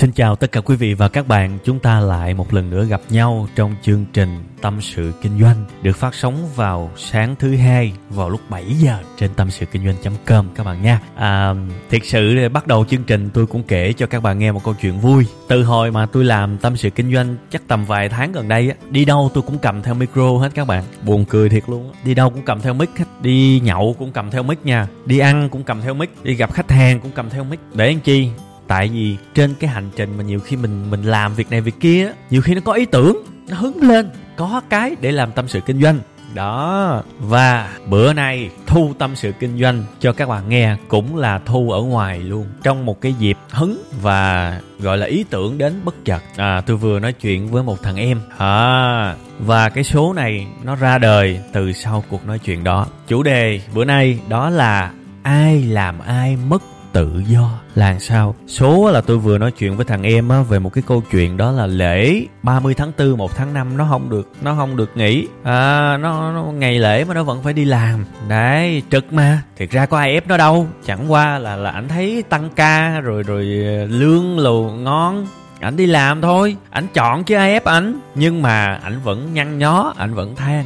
Xin chào tất cả quý vị và các bạn, chúng ta lại một lần nữa gặp nhau trong chương trình Tâm sự kinh doanh được phát sóng vào sáng thứ hai vào lúc 7 giờ trên tâm sự kinh doanh.com các bạn nha. À, thiệt sự để bắt đầu chương trình tôi cũng kể cho các bạn nghe một câu chuyện vui. Từ hồi mà tôi làm tâm sự kinh doanh chắc tầm vài tháng gần đây á, đi đâu tôi cũng cầm theo micro hết các bạn. Buồn cười thiệt luôn. Đi đâu cũng cầm theo mic hết. Đi nhậu cũng cầm theo mic nha. Đi ăn cũng cầm theo mic. Đi gặp khách hàng cũng cầm theo mic. Để anh chi? Tại vì trên cái hành trình mà nhiều khi mình mình làm việc này việc kia nhiều khi nó có ý tưởng, nó hứng lên, có cái để làm tâm sự kinh doanh. Đó. Và bữa nay thu tâm sự kinh doanh cho các bạn nghe cũng là thu ở ngoài luôn, trong một cái dịp hứng và gọi là ý tưởng đến bất chợt. À tôi vừa nói chuyện với một thằng em. À và cái số này nó ra đời từ sau cuộc nói chuyện đó. Chủ đề bữa nay đó là ai làm ai mất tự do. Là sao? Số là tôi vừa nói chuyện với thằng em á về một cái câu chuyện đó là lễ. 30 tháng 4 1 tháng 5 nó không được nó không được nghỉ. À nó, nó ngày lễ mà nó vẫn phải đi làm. Đấy trực mà. Thiệt ra có ai ép nó đâu. Chẳng qua là là ảnh thấy tăng ca rồi rồi ờ, lương lù ngon. Ảnh đi làm thôi. Ảnh chọn chứ ai ép ảnh. Nhưng mà ảnh vẫn nhăn nhó ảnh vẫn than.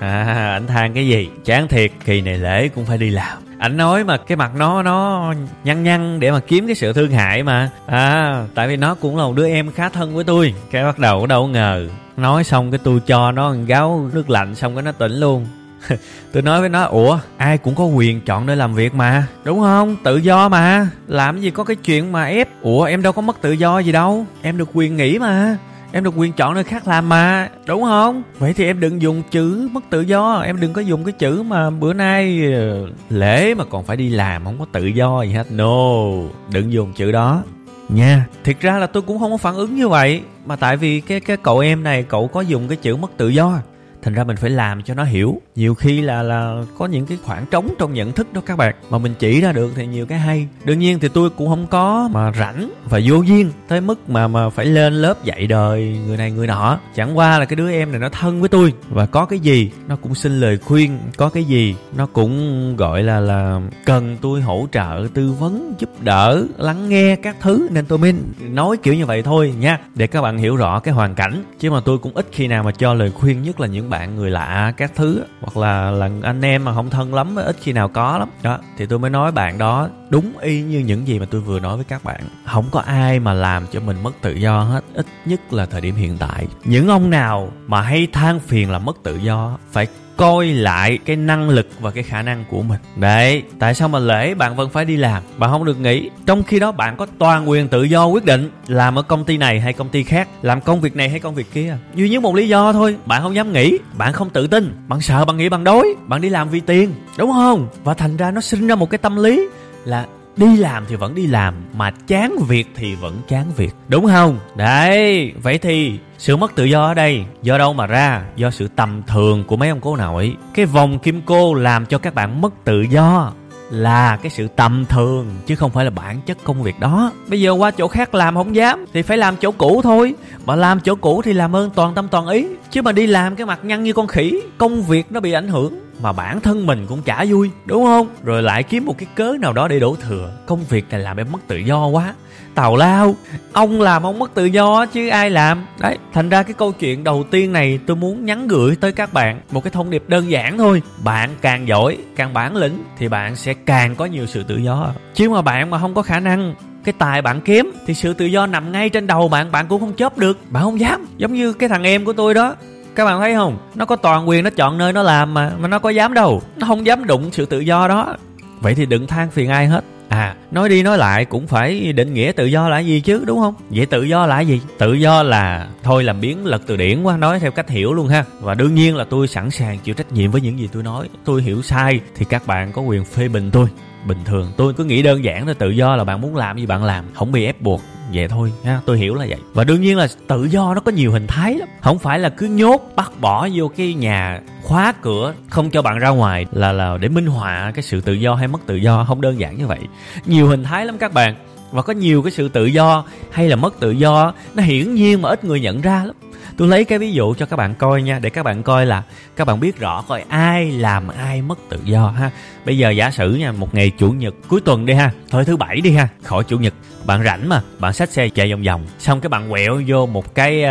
À ảnh than cái gì? Chán thiệt kỳ này lễ cũng phải đi làm ảnh nói mà cái mặt nó nó nhăn nhăn để mà kiếm cái sự thương hại mà. À tại vì nó cũng là một đứa em khá thân với tôi. Cái bắt đầu đâu ngờ. Nói xong cái tôi cho nó gáo nước lạnh xong cái nó tỉnh luôn. Tôi nói với nó, ủa, ai cũng có quyền chọn nơi làm việc mà. Đúng không? Tự do mà. Làm gì có cái chuyện mà ép. Ủa, em đâu có mất tự do gì đâu. Em được quyền nghỉ mà em được quyền chọn nơi khác làm mà đúng không? Vậy thì em đừng dùng chữ mất tự do em đừng có dùng cái chữ mà bữa nay ờ, lễ mà còn phải đi làm không có tự do gì hết. No đừng dùng chữ đó. Nha. Thiệt ra là tôi cũng không có phản ứng như vậy mà tại vì cái cái cậu em này cậu có dùng cái chữ mất tự do. Thành ra mình phải làm cho nó hiểu nhiều khi là là có những cái khoảng trống trong nhận thức đó các bạn, mà mình chỉ ra được thì nhiều cái hay. Đương nhiên thì tôi cũng không có mà rảnh và vô duyên tới mức mà mà phải lên lớp dạy đời người này người nọ. Chẳng qua là cái đứa em này nó thân với tôi và có cái gì nó cũng xin lời khuyên, có cái gì nó cũng, gọi là là cần tôi hỗ trợ, tư vấn, giúp đỡ, lắng nghe các thứ. Nên tôi mới nói kiểu như vậy thôi nha, để các bạn hiểu rõ cái hoàn cảnh. Chứ mà tôi cũng ít khi nào mà cho lời khuyên, nhất là những bạn bạn người lạ, các thứ hoặc là là anh em mà không thân lắm, ít khi nào có lắm. Đó, thì tôi mới nói bạn đó đúng y như những gì mà tôi vừa nói với các bạn. Không có ai mà làm cho mình mất tự do hết, ít nhất là thời điểm hiện tại. Những ông nào mà hay than phiền là mất tự do, phải coi lại cái năng lực và cái khả năng của mình. Đấy, tại sao mà lễ bạn vẫn phải đi làm? Bạn không được nghỉ. Trong khi đó bạn có toàn quyền tự do quyết định làm ở công ty này hay công ty khác, làm công việc này hay công việc kia. Duy nhất một lý do thôi, bạn không dám nghỉ, bạn không tự tin. Bạn sợ bạn nghĩ bạn đối bạn đi làm vì tiền, đúng không? Và thành ra nó sinh ra một cái tâm lý là đi làm thì vẫn đi làm, mà chán việc thì vẫn chán việc. Đúng không? Đấy, vậy thì sự mất tự do ở đây, do đâu mà ra? Do sự tầm thường của mấy ông cố nội cái vòng kim cô làm cho các bạn mất tự do là cái sự tầm thường, chứ không phải là bản chất công việc đó. Bây giờ qua chỗ khác làm không dám, thì phải làm chỗ cũ thôi. Mà làm chỗ cũ thì làm ơn toàn tâm toàn ý. Chứ mà đi làm cái mặt nhăn như con khỉ, công việc nó bị ảnh hưởng mà bản thân mình cũng chả vui, đúng không? Rồi lại kiếm một cái cớ nào đó để đổ thừa. Công việc này làm em mất tự do quá. Tào lao, ông làm ông mất tự do chứ ai làm? Đấy, thành ra cái câu chuyện đầu tiên này tôi muốn nhắn gửi tới các bạn một cái thông điệp đơn giản thôi. Bạn càng giỏi, càng bản lĩnh thì bạn sẽ càng có nhiều sự tự do. Chứ mà bạn mà không có khả năng, cái tài bạn kiếm thì sự tự do nằm ngay trên đầu bạn bạn cũng không chớp được. Bạn không dám, giống như cái thằng em của tôi đó các bạn thấy không nó có toàn quyền nó chọn nơi nó làm mà mà nó có dám đâu nó không dám đụng sự tự do đó vậy thì đừng than phiền ai hết À, nói đi nói lại cũng phải định nghĩa tự do là gì chứ đúng không? Vậy tự do là gì? Tự do là thôi làm biến lật từ điển quá nói theo cách hiểu luôn ha. Và đương nhiên là tôi sẵn sàng chịu trách nhiệm với những gì tôi nói. Tôi hiểu sai thì các bạn có quyền phê bình tôi bình thường tôi cứ nghĩ đơn giản là tự do là bạn muốn làm gì bạn làm không bị ép buộc vậy thôi, ha, tôi hiểu là vậy. Và đương nhiên là tự do nó có nhiều hình thái lắm. Không phải là cứ nhốt bắt bỏ vô cái nhà khóa cửa, không cho bạn ra ngoài là là để minh họa cái sự tự do hay mất tự do, không đơn giản như vậy. Nhiều hình thái lắm các bạn. Và có nhiều cái sự tự do hay là mất tự do, nó hiển nhiên mà ít người nhận ra lắm tôi lấy cái ví dụ cho các bạn coi nha để các bạn coi là các bạn biết rõ coi ai làm ai mất tự do ha. Bây giờ giả sử nha một ngày chủ nhật cuối tuần đi ha thôi thứ bảy đi ha khỏi chủ nhật. Bạn rảnh mà bạn xách xe chạy vòng vòng xong cái bạn quẹo vô một cái uh,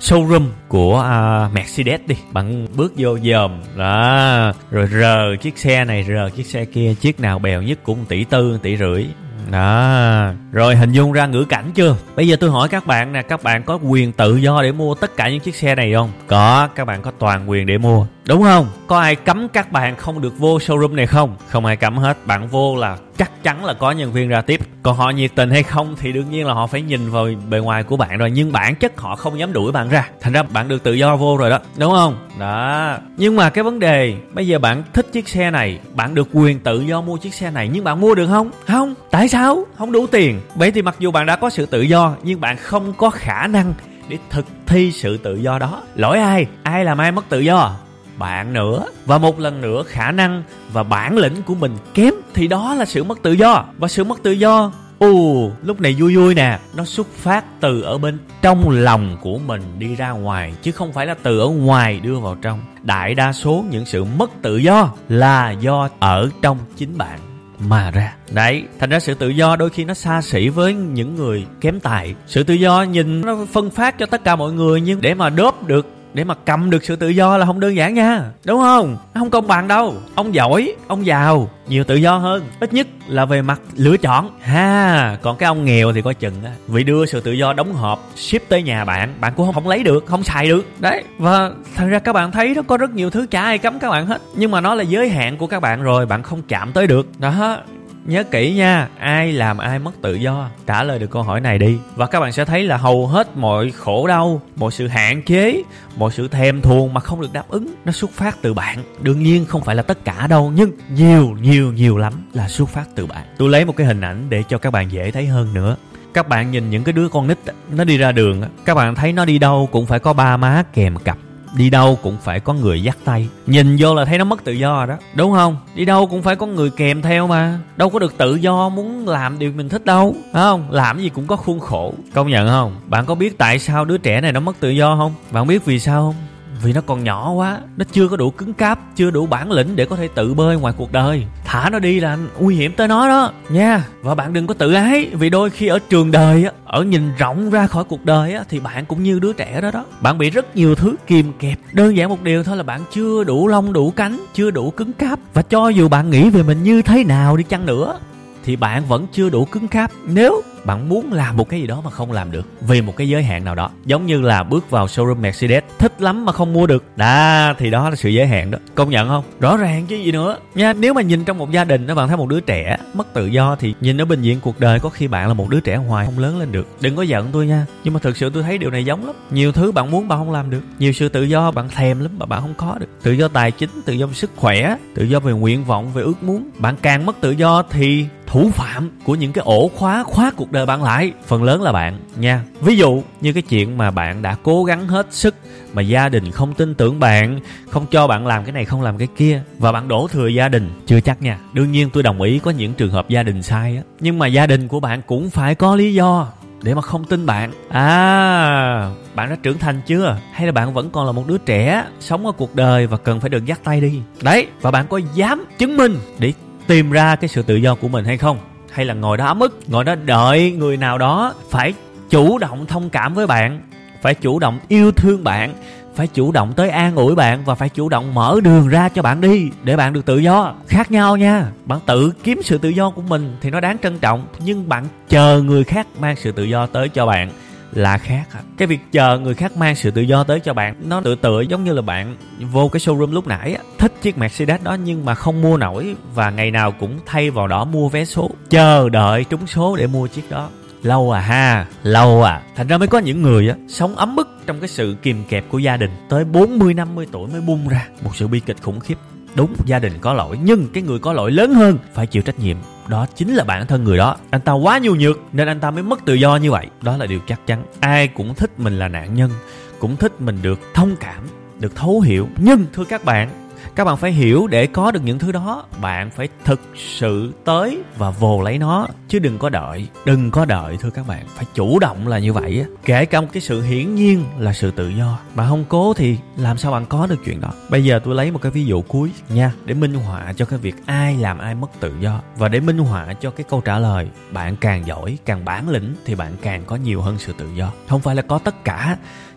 showroom của uh, mercedes đi. Bạn bước vô dòm đó rồi rờ chiếc xe này rờ chiếc xe kia chiếc nào bèo nhất cũng tỷ tư tỷ rưỡi đó. Rồi, hình dung ra ngữ cảnh chưa? Bây giờ tôi hỏi các bạn nè, các bạn có quyền tự do để mua tất cả những chiếc xe này không? Có, các bạn có toàn quyền để mua đúng không? Có ai cấm các bạn không được vô showroom này không? Không ai cấm hết. Bạn vô là chắc chắn là có nhân viên ra tiếp. Còn họ nhiệt tình hay không thì đương nhiên là họ phải nhìn vào bề ngoài của bạn rồi. Nhưng bản chất họ không dám đuổi bạn ra. Thành ra bạn được tự do vô rồi đó. Đúng không? Đó. Nhưng mà cái vấn đề, bây giờ bạn thích chiếc xe này, bạn được quyền tự do mua chiếc xe này, nhưng bạn mua được không? Không. Tại sao? Không đủ tiền. Vậy thì mặc dù bạn đã có sự tự do, nhưng bạn không có khả năng để thực thi sự tự do đó. Lỗi ai? Ai làm ai mất tự do? Bạn nữa. Và một lần nữa, khả năng và bản lĩnh của mình kém thì đó là sự mất tự do. Và sự mất tự do ù lúc này vui vui nè, nó xuất phát từ ở bên trong lòng của mình đi ra ngoài, chứ không phải là từ ở ngoài đưa vào trong. Đại đa số những sự mất tự do là do ở trong chính bạn mà ra. Đấy, thành ra sự tự do đôi khi nó xa xỉ với những người kém tài. Sự tự do nhìn nó phân phát cho tất cả mọi người, nhưng để mà đớp được để mà cầm được sự tự do là không đơn giản nha. Đúng không? Nó không công bằng đâu. Ông giỏi ông giàu nhiều tự do hơn. Ít nhất là về mặt lựa chọn. Ha còn cái ông nghèo thì coi chừng á vì đưa sự tự do đóng hộp ship tới nhà bạn bạn cũng không, không lấy được không xài được. Đấy và thành ra các bạn thấy đó có rất nhiều thứ chả ai cấm các bạn hết. Nhưng mà nó là giới hạn của các bạn rồi bạn không chạm tới được. Đó nhớ kỹ nha, ai làm ai mất tự do. Trả lời được câu hỏi này đi. Và các bạn sẽ thấy là hầu hết mọi khổ đau, mọi sự hạn chế, mọi sự thèm thuồng mà không được đáp ứng, nó xuất phát từ bạn. Đương nhiên không phải là tất cả đâu, nhưng nhiều nhiều nhiều lắm là xuất phát từ bạn. Tôi lấy một cái hình ảnh để cho các bạn dễ thấy hơn nữa. Các bạn nhìn những cái đứa con nít nó đi ra đường các bạn thấy nó đi đâu cũng phải có ba má kèm cặp đi đâu cũng phải có người dắt tay. Nhìn vô là thấy nó mất tự do rồi đó. Đúng không? Đi đâu cũng phải có người kèm theo mà. Đâu có được tự do muốn làm điều mình thích đâu. Phải không? Làm gì cũng có khuôn khổ. Công nhận không? Bạn có biết tại sao đứa trẻ này nó mất tự do không? Bạn biết vì sao không? Vì nó còn nhỏ quá, nó chưa có đủ cứng cáp, chưa đủ bản lĩnh để có thể tự bơi ngoài cuộc đời. Thả nó đi là nguy hiểm tới nó đó. Nha, và bạn đừng có tự ái, vì đôi khi ở trường đời á, ở nhìn rộng ra khỏi cuộc đời á, thì bạn cũng như đứa trẻ đó đó. Bạn bị rất nhiều thứ kìm kẹp. Đơn giản một điều thôi là bạn chưa đủ lông, đủ cánh, chưa đủ cứng cáp. Và cho dù bạn nghĩ về mình như thế nào đi chăng nữa, thì bạn vẫn chưa đủ cứng cáp. Nếu bạn muốn làm một cái gì đó mà không làm được, vì một cái giới hạn nào đó. Giống như là bước vào showroom Mercedes, thích lắm mà không mua được. Đã thì đó là sự giới hạn đó. Công nhận không? Rõ ràng chứ gì nữa. Nha, nếu mà nhìn trong một gia đình đó, bạn thấy một đứa trẻ mất tự do thì nhìn ở bệnh viện cuộc đời có khi bạn là một đứa trẻ hoài không lớn lên được. Đừng có giận tôi nha, nhưng mà thực sự tôi thấy điều này giống lắm. Nhiều thứ bạn muốn bạn không làm được. Nhiều sự tự do bạn thèm lắm mà bạn không có được. Tự do tài chính, tự do về sức khỏe, tự do về nguyện vọng, về ước muốn. Bạn càng mất tự do thì thủ phạm của những cái ổ khóa khóa cuộc đời bạn lại, phần lớn là bạn, nha. Ví dụ như cái chuyện mà bạn đã cố gắng hết sức mà gia đình không tin tưởng bạn, không cho bạn làm cái này, không làm cái kia, và bạn đổ thừa gia đình, chưa chắc nha. Đương nhiên tôi đồng ý có những trường hợp gia đình sai á, nhưng mà gia đình của bạn cũng phải có lý do để mà không tin bạn. À bạn đã trưởng thành chưa? Hay là bạn vẫn còn là một đứa trẻ sống ở cuộc đời và cần phải được dắt tay đi? Đấy, và bạn có dám chứng minh để tìm ra cái sự tự do của mình hay không? Hay là ngồi đó ấm ức, ngồi đó đợi người nào đó phải chủ động thông cảm với bạn, phải chủ động yêu thương bạn, phải chủ động tới an ủi bạn và phải chủ động mở đường ra cho bạn đi để bạn được tự do? Khác nhau nha, bạn tự kiếm sự tự do của mình thì nó đáng trân trọng, nhưng bạn chờ người khác mang sự tự do tới cho bạn là khác cái việc chờ người khác mang sự tự do tới cho bạn, nó tự tựa giống như là bạn vô cái showroom lúc nãy á. Thích chiếc mercedes đó nhưng mà không mua nổi và ngày nào cũng thay vào đó mua vé số. Chờ đợi trúng số để mua chiếc đó. Lâu à ha, lâu à. Thành ra mới có những người á, sống ấm bức trong cái sự kìm kẹp của gia đình, tới 40 50 tuổi mới bung ra một sự bi kịch khủng khiếp đúng, gia đình có lỗi, nhưng cái người có lỗi lớn hơn phải chịu trách nhiệm. Đó chính là bản thân người đó. Anh ta quá nhu nhược nên anh ta mới mất tự do như vậy. Đó là điều chắc chắn. Ai cũng thích mình là nạn nhân, cũng thích mình được thông cảm, được thấu hiểu. Nhưng thưa các bạn các bạn phải hiểu để có được những thứ đó, bạn phải thực sự tới và vồ lấy nó. Chứ đừng có đợi, đừng có đợi, thưa các bạn. Phải chủ động là như vậy á. Kể cả một cái sự hiển nhiên là sự tự do. Mà không cố thì làm sao bạn có được chuyện đó? Bây giờ tôi lấy một cái ví dụ cuối nha. Để minh họa cho cái việc ai làm ai mất tự do. Và để minh họa cho cái câu trả lời, bạn càng giỏi, càng bản lĩnh, thì bạn càng có nhiều hơn sự tự do. Không phải là có tất cả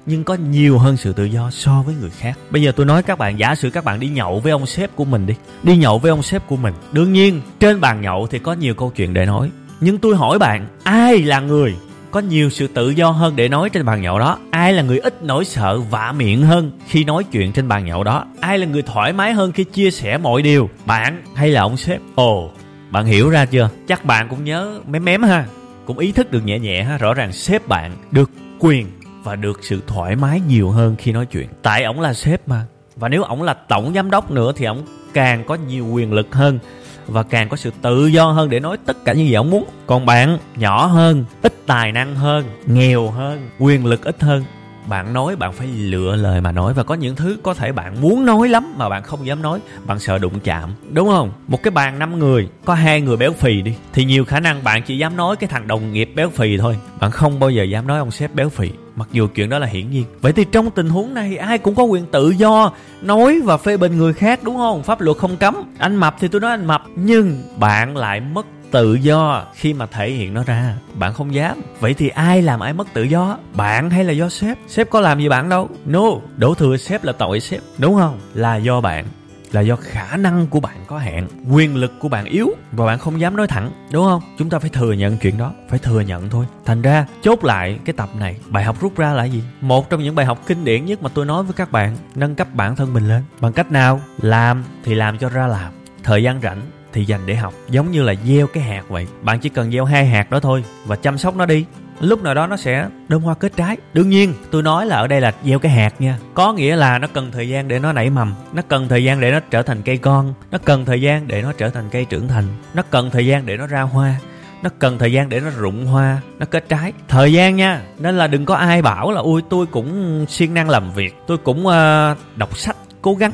nhưng có nhiều hơn sự tự do so với người khác. Bây giờ tôi nói các bạn giả sử các bạn đi nhậu với ông sếp của mình đi. Đi nhậu với ông sếp của mình. Đương nhiên trên bàn nhậu thì có nhiều câu chuyện để nói. Nhưng tôi hỏi bạn, ai là người có nhiều sự tự do hơn để nói trên bàn nhậu đó ai là người ít nỗi sợ vạ miệng hơn khi nói chuyện trên bàn nhậu đó ai là người thoải mái hơn khi chia sẻ mọi điều bạn hay là ông sếp ồ bạn hiểu ra chưa chắc bạn cũng nhớ mém mém ha cũng ý thức được nhẹ nhẹ ha rõ ràng sếp bạn được quyền và được sự thoải mái nhiều hơn khi nói chuyện. Tại ổng là sếp mà. Và nếu ổng là tổng giám đốc nữa thì ổng càng có nhiều quyền lực hơn và càng có sự tự do hơn để nói tất cả những gì ổng muốn. Còn bạn nhỏ hơn, ít tài năng hơn, nghèo hơn, quyền lực ít hơn. Bạn nói bạn phải lựa lời mà nói và có những thứ có thể bạn muốn nói lắm mà bạn không dám nói, bạn sợ đụng chạm. Đúng không? Một cái bàn năm người, có hai người béo phì đi, thì nhiều khả năng bạn chỉ dám nói cái thằng đồng nghiệp béo phì thôi. Bạn không bao giờ dám nói ông sếp béo phì mặc dù chuyện đó là hiển nhiên. Vậy thì trong tình huống này, ai cũng có quyền tự do nói và phê bình người khác, đúng không? Pháp luật không cấm. Anh mập thì tôi nói anh mập. Nhưng bạn lại mất tự do khi mà thể hiện nó ra. Bạn không dám. Vậy thì ai làm ai mất tự do? Bạn hay là do sếp? Sếp có làm gì bạn đâu? No. Đổ thừa sếp là tội sếp. Đúng không? Là do bạn là do khả năng của bạn có hạn, quyền lực của bạn yếu và bạn không dám nói thẳng, đúng không? Chúng ta phải thừa nhận chuyện đó, phải thừa nhận thôi. Thành ra, chốt lại cái tập này, bài học rút ra là gì? Một trong những bài học kinh điển nhất mà tôi nói với các bạn, nâng cấp bản thân mình lên. Bằng cách nào? Làm thì làm cho ra làm, thời gian rảnh thì dành để học. Giống như là gieo cái hạt vậy, bạn chỉ cần gieo hai hạt đó thôi và chăm sóc nó đi lúc nào đó nó sẽ đơm hoa kết trái. Đương nhiên tôi nói là ở đây là gieo cái hạt nha. Có nghĩa là nó cần thời gian để nó nảy mầm nó cần thời gian để nó trở thành cây con nó cần thời gian để nó trở thành cây trưởng thành nó cần thời gian để nó ra hoa nó cần thời gian để nó rụng hoa nó kết trái. Thời gian nha nên là đừng có ai bảo là ui tôi cũng siêng năng làm việc tôi cũng uh, đọc sách cố gắng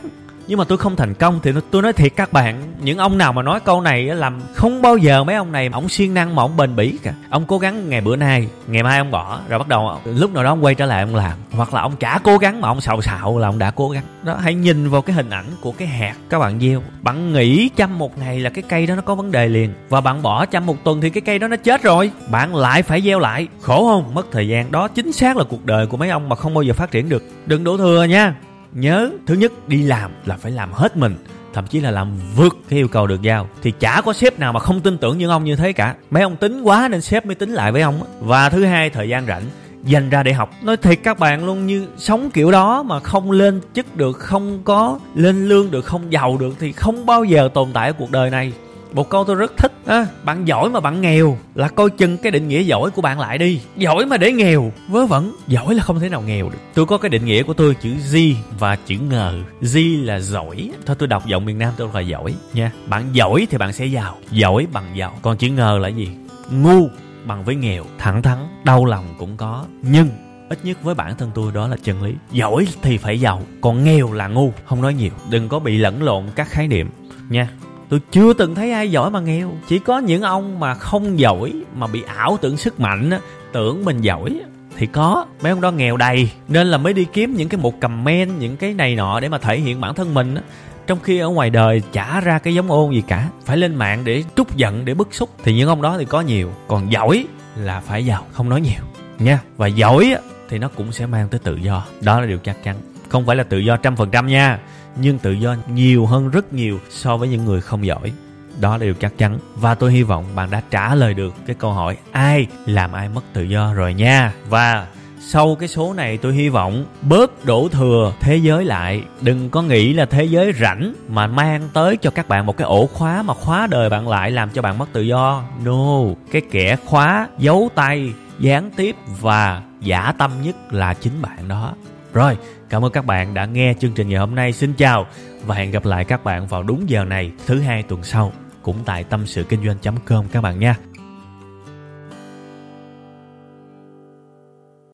nhưng mà tôi không thành công thì tôi nói thiệt các bạn, những ông nào mà nói câu này làm không bao giờ mấy ông này ông siêng năng mà ông bền bỉ cả. Ông cố gắng ngày bữa nay, ngày mai ông bỏ, rồi bắt đầu lúc nào đó ông quay trở lại ông làm. Hoặc là ông chả cố gắng mà ông xào xạo là ông đã cố gắng. Đó, hãy nhìn vào cái hình ảnh của cái hạt các bạn gieo. Bạn nghĩ chăm một ngày là cái cây đó nó có vấn đề liền. Và bạn bỏ chăm một tuần thì cái cây đó nó chết rồi. Bạn lại phải gieo lại. Khổ không? Mất thời gian. Đó, chính xác là cuộc đời của mấy ông mà không bao giờ phát triển được. Đừng đổ thừa nha nhớ, thứ nhất, đi làm là phải làm hết mình, thậm chí là làm vượt cái yêu cầu được giao. Thì chả có sếp nào mà không tin tưởng những ông như thế cả. Mấy ông tính quá nên sếp mới tính lại với ông và thứ hai, thời gian rảnh, dành ra để học. Nói thiệt các bạn luôn, như sống kiểu đó mà không lên chức được, không có lên lương được, không giàu được thì không bao giờ tồn tại ở cuộc đời này một câu tôi rất thích à, bạn giỏi mà bạn nghèo là coi chừng cái định nghĩa giỏi của bạn lại đi. Giỏi mà để nghèo vớ vẩn giỏi là không thể nào nghèo được. Tôi có cái định nghĩa của tôi chữ G và chữ ngờ G là giỏi. Thôi tôi đọc giọng miền Nam tôi là giỏi nha. Bạn giỏi thì bạn sẽ giàu giỏi bằng giàu. Còn chữ ngờ là gì? Ngu bằng với nghèo. Thẳng thắn đau lòng cũng có. Nhưng ít nhất với bản thân tôi đó là chân lý. Giỏi thì phải giàu còn nghèo là ngu. Không nói nhiều đừng có bị lẫn lộn các khái niệm nha tôi chưa từng thấy ai giỏi mà nghèo. Chỉ có những ông mà không giỏi, mà bị ảo tưởng sức mạnh á, tưởng mình giỏi thì có. Mấy ông đó nghèo đầy, nên là mới đi kiếm những cái một comment, những cái này nọ để mà thể hiện bản thân mình á. Trong khi ở ngoài đời chả ra cái giống ôn gì cả. Phải lên mạng để trút giận, để bức xúc. Thì những ông đó thì có nhiều. Còn giỏi là phải giàu, không nói nhiều. Nha. Và giỏi thì nó cũng sẽ mang tới tự do. Đó là điều chắc chắn. Không phải là tự do trăm phần trăm nha nhưng tự do nhiều hơn rất nhiều so với những người không giỏi. Đó là điều chắc chắn. Và tôi hy vọng bạn đã trả lời được cái câu hỏi, ai làm ai mất tự do rồi nha. Và sau cái số này tôi hy vọng bớt đổ thừa thế giới lại. Đừng có nghĩ là thế giới rảnh mà mang tới cho các bạn một cái ổ khóa mà khóa đời bạn lại làm cho bạn mất tự do. No, cái kẻ khóa, giấu tay, gián tiếp và giả tâm nhất là chính bạn đó rồi, Cảm ơn các bạn đã nghe chương trình ngày hôm nay. Xin chào và hẹn gặp lại các bạn vào đúng giờ này, thứ hai tuần sau. cũng tại tâm sự kinh doanh.com các bạn nha